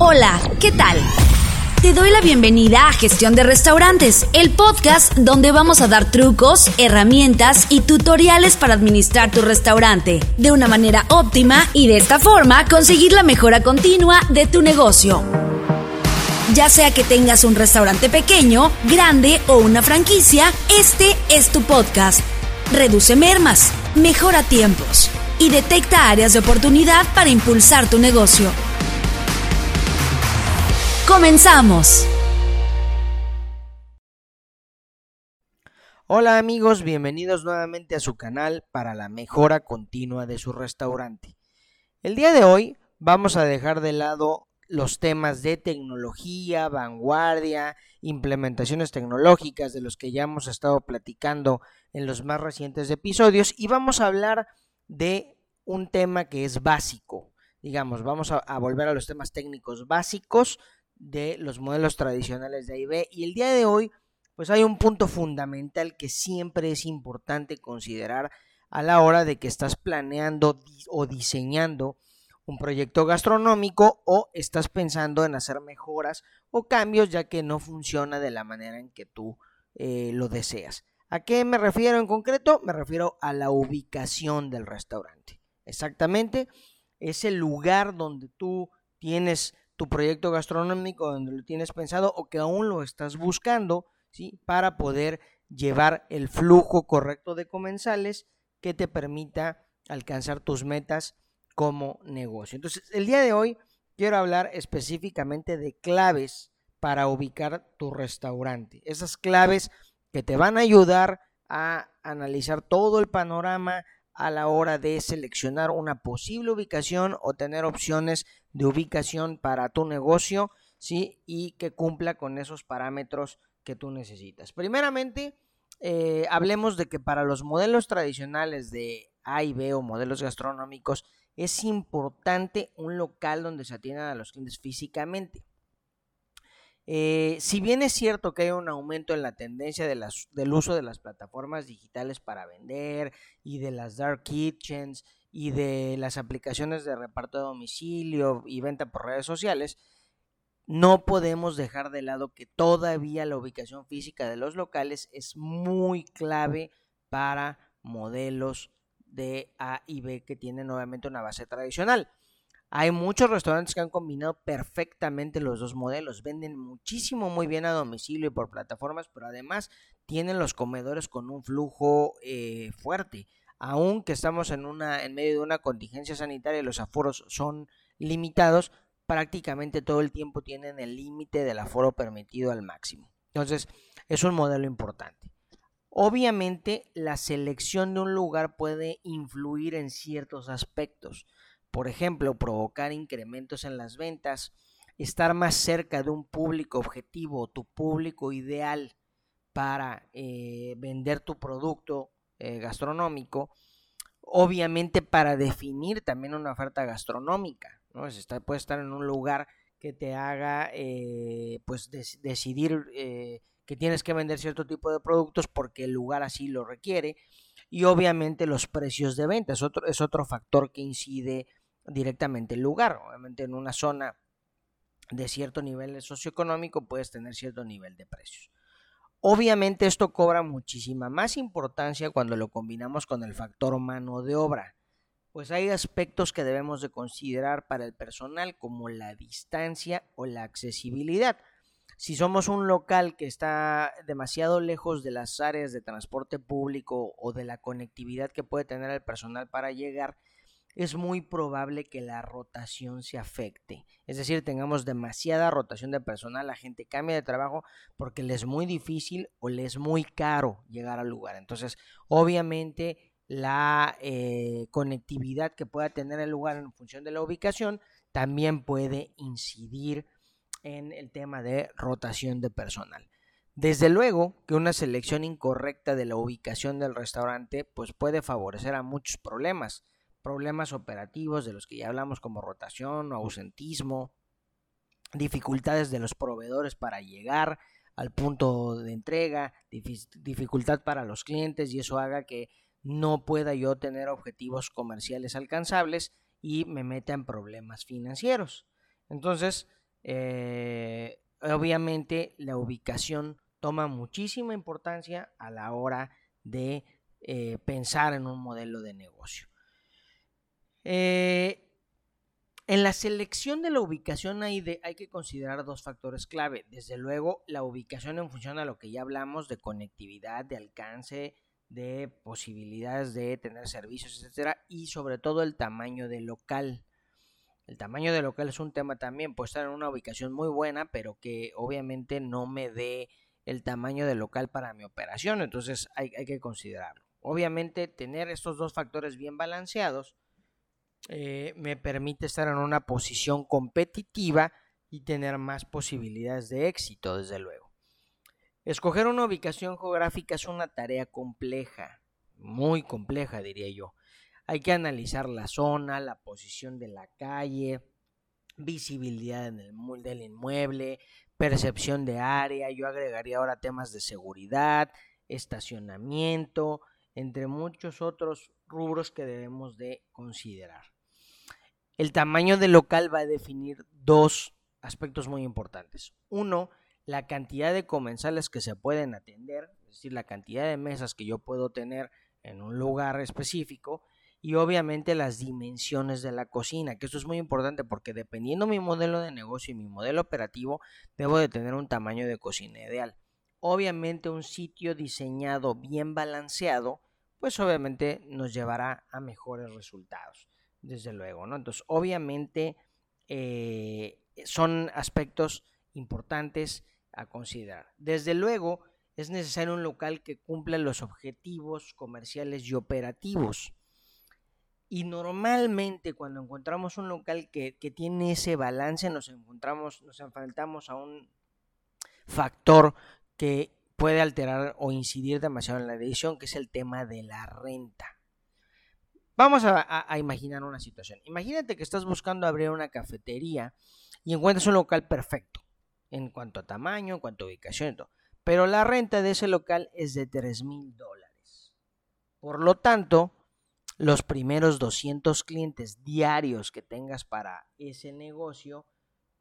Hola, ¿qué tal? Te doy la bienvenida a Gestión de Restaurantes, el podcast donde vamos a dar trucos, herramientas y tutoriales para administrar tu restaurante de una manera óptima y de esta forma conseguir la mejora continua de tu negocio. Ya sea que tengas un restaurante pequeño, grande o una franquicia, este es tu podcast. Reduce mermas, mejora tiempos y detecta áreas de oportunidad para impulsar tu negocio. Comenzamos. Hola amigos, bienvenidos nuevamente a su canal para la mejora continua de su restaurante. El día de hoy vamos a dejar de lado los temas de tecnología, vanguardia, implementaciones tecnológicas de los que ya hemos estado platicando en los más recientes episodios y vamos a hablar de un tema que es básico. Digamos, vamos a, volver a los temas técnicos básicos de los modelos tradicionales de AIB y el día de hoy pues hay un punto fundamental que siempre es importante considerar a la hora de que estás planeando o diseñando un proyecto gastronómico o estás pensando en hacer mejoras o cambios ya que no funciona de la manera en que tú eh, lo deseas. ¿A qué me refiero en concreto? Me refiero a la ubicación del restaurante. Exactamente, es el lugar donde tú tienes tu proyecto gastronómico, donde lo tienes pensado o que aún lo estás buscando, ¿sí? Para poder llevar el flujo correcto de comensales que te permita alcanzar tus metas como negocio. Entonces, el día de hoy quiero hablar específicamente de claves para ubicar tu restaurante. Esas claves que te van a ayudar a analizar todo el panorama a la hora de seleccionar una posible ubicación o tener opciones de ubicación para tu negocio, ¿sí? Y que cumpla con esos parámetros que tú necesitas. Primeramente, eh, hablemos de que para los modelos tradicionales de A y B o modelos gastronómicos, es importante un local donde se atiendan a los clientes físicamente. Eh, si bien es cierto que hay un aumento en la tendencia del uso de las plataformas digitales para vender y de las dark kitchens y de las aplicaciones de reparto de domicilio y venta por redes sociales, no podemos dejar de lado que todavía la ubicación física de los locales es muy clave para modelos de A y B que tienen nuevamente una base tradicional. Hay muchos restaurantes que han combinado perfectamente los dos modelos, venden muchísimo muy bien a domicilio y por plataformas, pero además tienen los comedores con un flujo eh, fuerte. Aunque estamos en, una, en medio de una contingencia sanitaria y los aforos son limitados, prácticamente todo el tiempo tienen el límite del aforo permitido al máximo. Entonces, es un modelo importante. Obviamente, la selección de un lugar puede influir en ciertos aspectos. Por ejemplo, provocar incrementos en las ventas, estar más cerca de un público objetivo, tu público ideal para eh, vender tu producto eh, gastronómico. Obviamente para definir también una oferta gastronómica. ¿no? puede estar en un lugar que te haga eh, pues decidir que tienes que vender cierto tipo de productos porque el lugar así lo requiere. Y obviamente los precios de venta es otro, es otro factor que incide directamente el lugar. Obviamente en una zona de cierto nivel socioeconómico puedes tener cierto nivel de precios. Obviamente esto cobra muchísima más importancia cuando lo combinamos con el factor mano de obra, pues hay aspectos que debemos de considerar para el personal como la distancia o la accesibilidad. Si somos un local que está demasiado lejos de las áreas de transporte público o de la conectividad que puede tener el personal para llegar, es muy probable que la rotación se afecte. Es decir, tengamos demasiada rotación de personal, la gente cambia de trabajo porque le es muy difícil o le es muy caro llegar al lugar. Entonces, obviamente, la eh, conectividad que pueda tener el lugar en función de la ubicación también puede incidir en el tema de rotación de personal. Desde luego que una selección incorrecta de la ubicación del restaurante pues puede favorecer a muchos problemas, problemas operativos de los que ya hablamos como rotación o ausentismo, dificultades de los proveedores para llegar al punto de entrega, dificultad para los clientes y eso haga que no pueda yo tener objetivos comerciales alcanzables y me meta en problemas financieros. Entonces, eh, obviamente la ubicación toma muchísima importancia a la hora de eh, pensar en un modelo de negocio. Eh, en la selección de la ubicación hay, que considerar dos factores clave. Desde luego, la ubicación en función a lo que ya hablamos de conectividad, de alcance, de posibilidades de tener servicios, etcétera, y sobre todo el tamaño del local. El tamaño del local es un tema también, puede estar en una ubicación muy buena, pero que obviamente no me dé el tamaño del local para mi operación, entonces hay, que considerarlo. Obviamente tener estos dos factores bien balanceados eh, me permite estar en una posición competitiva y tener más posibilidades de éxito, desde luego. Escoger una ubicación geográfica es una tarea compleja, muy compleja diría yo. Hay que analizar la zona, la posición de la calle, visibilidad en el, del inmueble, percepción de área, yo agregaría ahora temas de seguridad, estacionamiento, entre muchos otros rubros que debemos de considerar. El tamaño del local va a definir dos aspectos muy importantes. Uno, la cantidad de comensales que se pueden atender, es decir, la cantidad de mesas que yo puedo tener en un lugar específico y obviamente las dimensiones de la cocina, que eso es muy importante porque dependiendo mi modelo de negocio y mi modelo operativo, debo de tener un tamaño de cocina ideal. Obviamente un sitio diseñado bien balanceado, pues obviamente nos llevará a mejores resultados, desde luego, ¿no? Entonces, obviamente eh, son aspectos importantes a considerar. Desde luego, es necesario un local que cumpla los objetivos comerciales y operativos. Y normalmente cuando encontramos un local que, tiene ese balance, nos encontramos, nos enfrentamos a un factor que puede alterar o incidir demasiado en la decisión, que es el tema de la renta. Vamos a, imaginar una situación. Imagínate que estás buscando abrir una cafetería y encuentras un local perfecto en cuanto a tamaño, en cuanto a ubicación, pero la renta de ese local es de 3 mil dólares. Por lo tanto, los primeros 200 clientes diarios que tengas para ese negocio,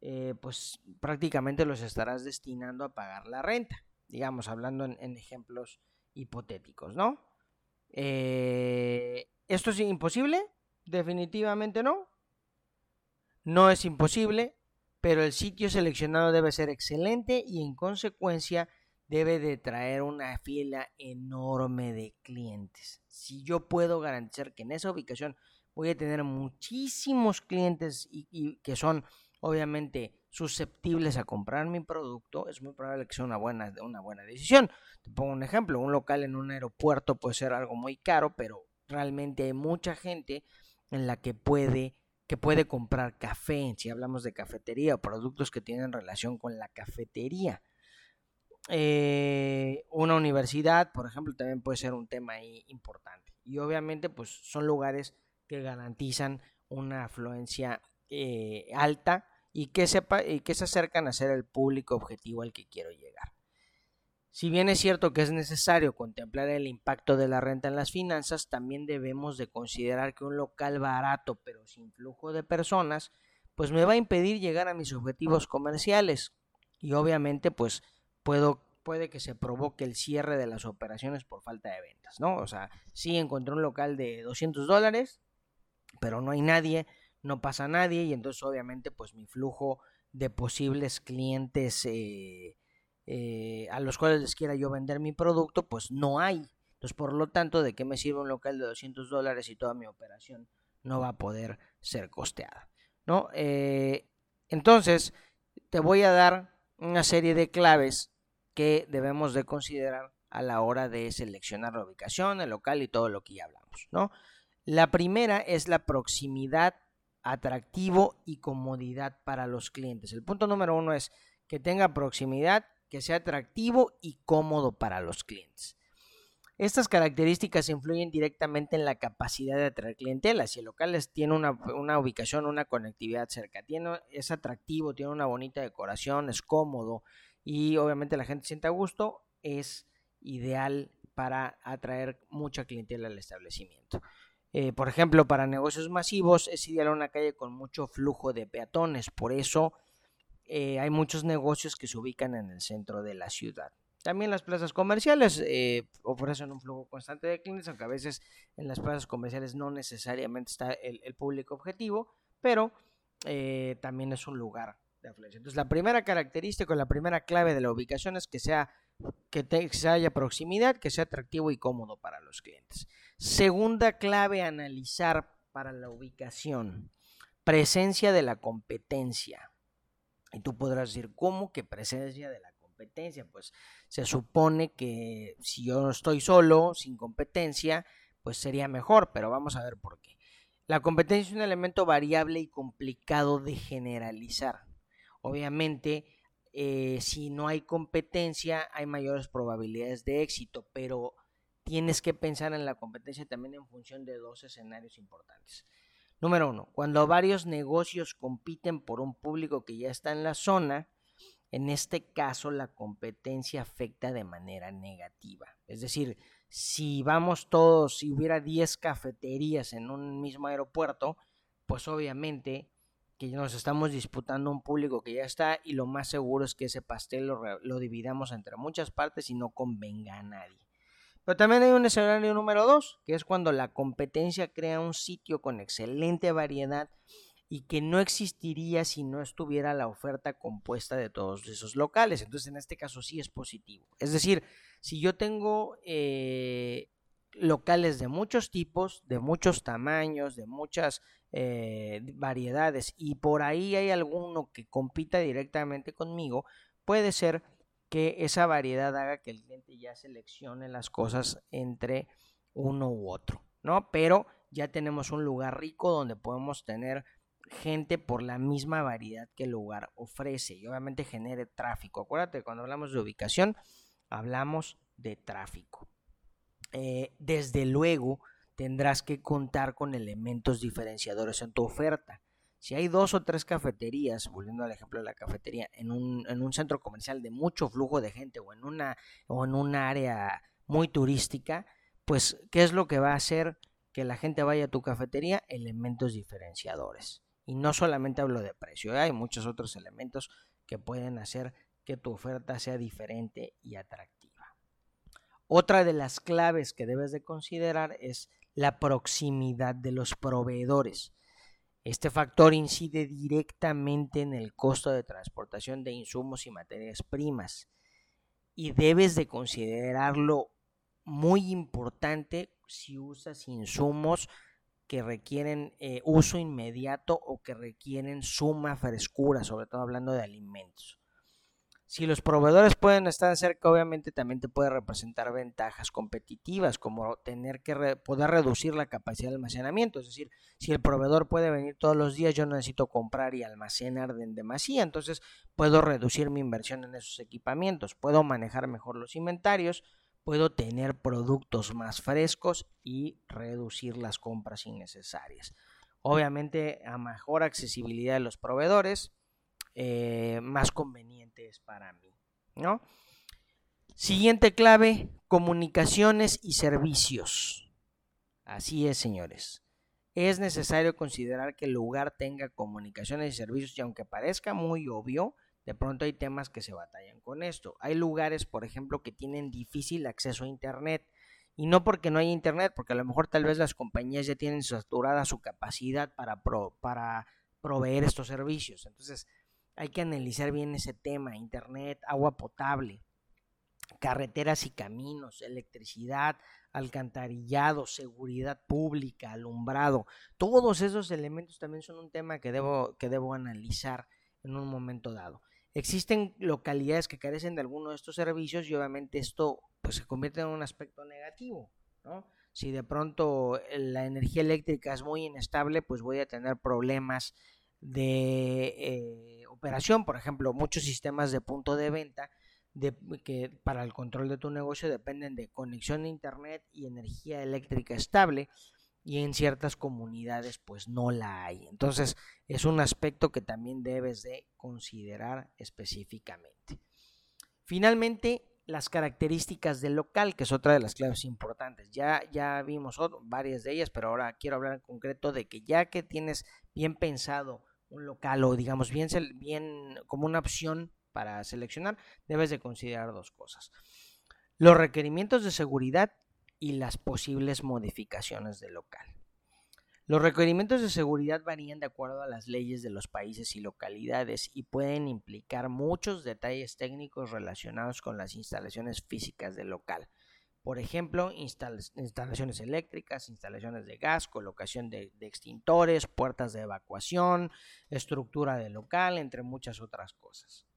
eh, pues prácticamente los estarás destinando a pagar la renta, digamos, hablando en, ejemplos hipotéticos, ¿no? Eh, ¿Esto es imposible? Definitivamente no. No es imposible, pero el sitio seleccionado debe ser excelente y en consecuencia debe de traer una fila enorme de clientes. Si yo puedo garantizar que en esa ubicación voy a tener muchísimos clientes y, que son obviamente susceptibles a comprar mi producto, es muy probable que sea una buena, una buena decisión. Te pongo un ejemplo, un local en un aeropuerto puede ser algo muy caro, pero realmente hay mucha gente en la que puede que puede comprar café, si hablamos de cafetería o productos que tienen relación con la cafetería. Eh, una universidad, por ejemplo, también puede ser un tema importante. Y obviamente, pues son lugares que garantizan una afluencia eh, alta y que, sepa, y que se acercan a ser el público objetivo al que quiero llegar. Si bien es cierto que es necesario contemplar el impacto de la renta en las finanzas, también debemos de considerar que un local barato pero sin flujo de personas, pues me va a impedir llegar a mis objetivos comerciales y obviamente pues puedo, puede que se provoque el cierre de las operaciones por falta de ventas, ¿no? O sea, sí encontré un local de 200 dólares, pero no hay nadie, no pasa nadie y entonces obviamente pues mi flujo de posibles clientes eh, eh, a los cuales les quiera yo vender mi producto pues no hay. Entonces por lo tanto, ¿de qué me sirve un local de 200 dólares y toda mi operación no va a poder ser costeada? ¿no? Eh, entonces, te voy a dar una serie de claves que debemos de considerar a la hora de seleccionar la ubicación, el local y todo lo que ya hablamos, ¿no? La primera es la proximidad, atractivo y comodidad para los clientes. El punto número uno es que tenga proximidad, que sea atractivo y cómodo para los clientes. Estas características influyen directamente en la capacidad de atraer clientela. Si el local tiene una, ubicación, una conectividad cerca, tiene, es atractivo, tiene una bonita decoración, es cómodo, y obviamente la gente siente a gusto, es ideal para atraer mucha clientela al establecimiento. Eh, por ejemplo, para negocios masivos es ideal una calle con mucho flujo de peatones, por eso eh, hay muchos negocios que se ubican en el centro de la ciudad. También las plazas comerciales eh, ofrecen un flujo constante de clientes, aunque a veces en las plazas comerciales no necesariamente está el, público objetivo, pero también es un lugar de afluencia. Entonces, la primera característica, la primera clave de la ubicación es que sea que, te, que haya proximidad, que sea atractivo y cómodo para los clientes. Segunda clave analizar para la ubicación, presencia de la competencia. Y tú podrás decir, ¿cómo que presencia de la competencia? Pues se supone que si yo estoy solo, sin competencia, pues sería mejor, pero vamos a ver por qué. La competencia es un elemento variable y complicado de generalizar. Obviamente, eh, si no hay competencia, hay mayores probabilidades de éxito, pero tienes que pensar en la competencia también en función de dos escenarios importantes. Número uno, cuando varios negocios compiten por un público que ya está en la zona, en este caso la competencia afecta de manera negativa. Es decir, si vamos todos, si hubiera 10 cafeterías en un mismo aeropuerto, pues obviamente que nos estamos disputando un público que ya está y lo más seguro es que ese pastel lo, dividamos entre muchas partes y no convenga a nadie. Pero también hay un escenario número dos, que es cuando la competencia crea un sitio con excelente variedad y que no existiría si no estuviera la oferta compuesta de todos esos locales. Entonces, en este caso sí es positivo. Es decir, si yo tengo eh, locales de muchos tipos, de muchos tamaños, de muchas eh, variedades, y por ahí hay alguno que compita directamente conmigo, puede ser que esa variedad haga que el cliente ya seleccione las cosas entre uno u otro, ¿no? Pero ya tenemos un lugar rico donde podemos tener gente por la misma variedad que el lugar ofrece y obviamente genere tráfico. Acuérdate, cuando hablamos de ubicación, hablamos de tráfico. Eh, desde luego, tendrás que contar con elementos diferenciadores en tu oferta. Si hay dos o tres cafeterías, volviendo al ejemplo de la cafetería, en un, en un centro comercial de mucho flujo de gente o en una o en un área muy turística, pues ¿qué es lo que va a hacer que la gente vaya a tu cafetería? Elementos diferenciadores. Y no solamente hablo de precio, ¿eh? hay muchos otros elementos que pueden hacer que tu oferta sea diferente y atractiva. Otra de las claves que debes de considerar es la proximidad de los proveedores. Este factor incide directamente en el costo de transportación de insumos y materias primas y debes de considerarlo muy importante si usas insumos que requieren eh, uso inmediato o que requieren suma frescura, sobre todo hablando de alimentos. Si los proveedores pueden estar cerca, obviamente también te puede representar ventajas competitivas, como tener que poder reducir la capacidad de almacenamiento. Es decir, si el proveedor puede venir todos los días, yo necesito comprar y almacenar en demasía. Entonces, puedo reducir mi inversión en esos equipamientos, puedo manejar mejor los inventarios, puedo tener productos más frescos y reducir las compras innecesarias. Obviamente, a mejor accesibilidad de los proveedores, eh, más convenientes para mí, ¿no? Siguiente clave, comunicaciones y servicios. Así es, señores. Es necesario considerar que el lugar tenga comunicaciones y servicios y aunque parezca muy obvio, de pronto hay temas que se batallan con esto. Hay lugares, por ejemplo, que tienen difícil acceso a Internet. Y no porque no haya Internet, porque a lo mejor tal vez las compañías ya tienen saturada su capacidad para, para proveer estos servicios. Entonces, hay que analizar bien ese tema, internet, agua potable, carreteras y caminos, electricidad, alcantarillado, seguridad pública, alumbrado. Todos esos elementos también son un tema que debo, que debo analizar en un momento dado. Existen localidades que carecen de alguno de estos servicios y obviamente esto pues, se convierte en un aspecto negativo. ¿no? Si de pronto la energía eléctrica es muy inestable, pues voy a tener problemas de eh, operación, por ejemplo, muchos sistemas de punto de venta que para el control de tu negocio dependen de conexión a internet y energía eléctrica estable y en ciertas comunidades pues no la hay. Entonces es un aspecto que también debes de considerar específicamente. Finalmente, las características del local, que es otra de las claves importantes. Ya, ya vimos varias de ellas, pero ahora quiero hablar en concreto de que ya que tienes bien pensado un local o digamos bien, bien como una opción para seleccionar, debes de considerar dos cosas. Los requerimientos de seguridad y las posibles modificaciones del local. Los requerimientos de seguridad varían de acuerdo a las leyes de los países y localidades y pueden implicar muchos detalles técnicos relacionados con las instalaciones físicas del local. Por ejemplo, instalaciones eléctricas, instalaciones de gas, colocación de, extintores, puertas de evacuación, estructura del local, entre muchas otras cosas.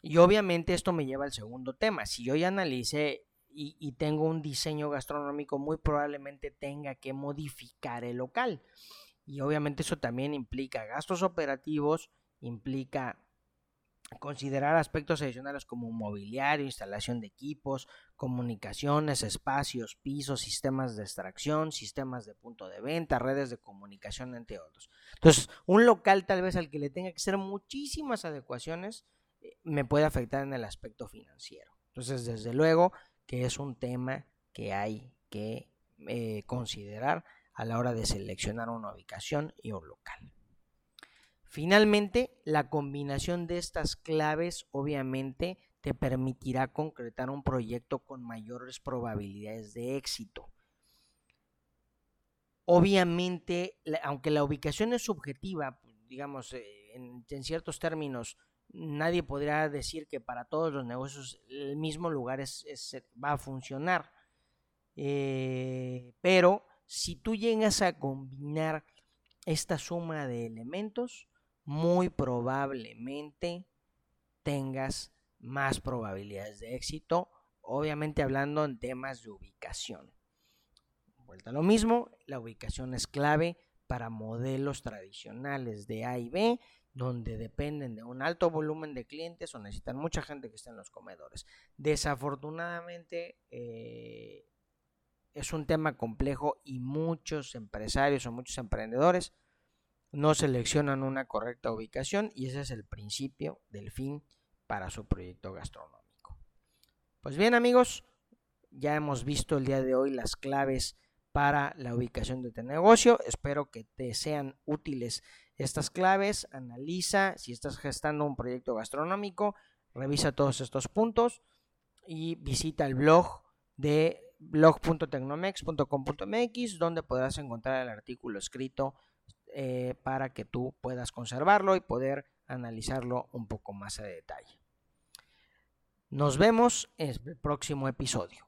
Y obviamente esto me lleva al segundo tema. Si yo ya analicé y, tengo un diseño gastronómico, muy probablemente tenga que modificar el local. Y obviamente eso también implica gastos operativos, implica considerar aspectos adicionales como mobiliario, instalación de equipos, comunicaciones, espacios, pisos, sistemas de extracción, sistemas de punto de venta, redes de comunicación, entre otros. Entonces, un local tal vez al que le tenga que hacer muchísimas adecuaciones eh, me puede afectar en el aspecto financiero. Entonces, desde luego que es un tema que hay que eh, considerar a la hora de seleccionar una ubicación y un local. Finalmente, la combinación de estas claves obviamente te permitirá concretar un proyecto con mayores probabilidades de éxito. Obviamente, aunque la ubicación es subjetiva, digamos, eh, en, ciertos términos, nadie podrá decir que para todos los negocios el mismo lugar va a funcionar. Eh, pero si tú llegas a combinar esta suma de elementos, muy probablemente tengas más probabilidades de éxito, obviamente hablando en temas de ubicación. Vuelta a lo mismo, la ubicación es clave para modelos tradicionales de A y B, donde dependen de un alto volumen de clientes o necesitan mucha gente que esté en los comedores. Desafortunadamente eh, es un tema complejo y muchos empresarios o muchos emprendedores no seleccionan una correcta ubicación y ese es el principio del fin para su proyecto gastronómico. Pues bien amigos, ya hemos visto el día de hoy las claves para la ubicación de tu negocio. Espero que te sean útiles estas claves. Analiza si estás gestando un proyecto gastronómico, revisa todos estos puntos y visita el blog de blog.tecnomex.com.mx donde podrás encontrar el artículo escrito eh, para que tú puedas conservarlo y poder analizarlo un poco más a detalle. Nos vemos en el próximo episodio.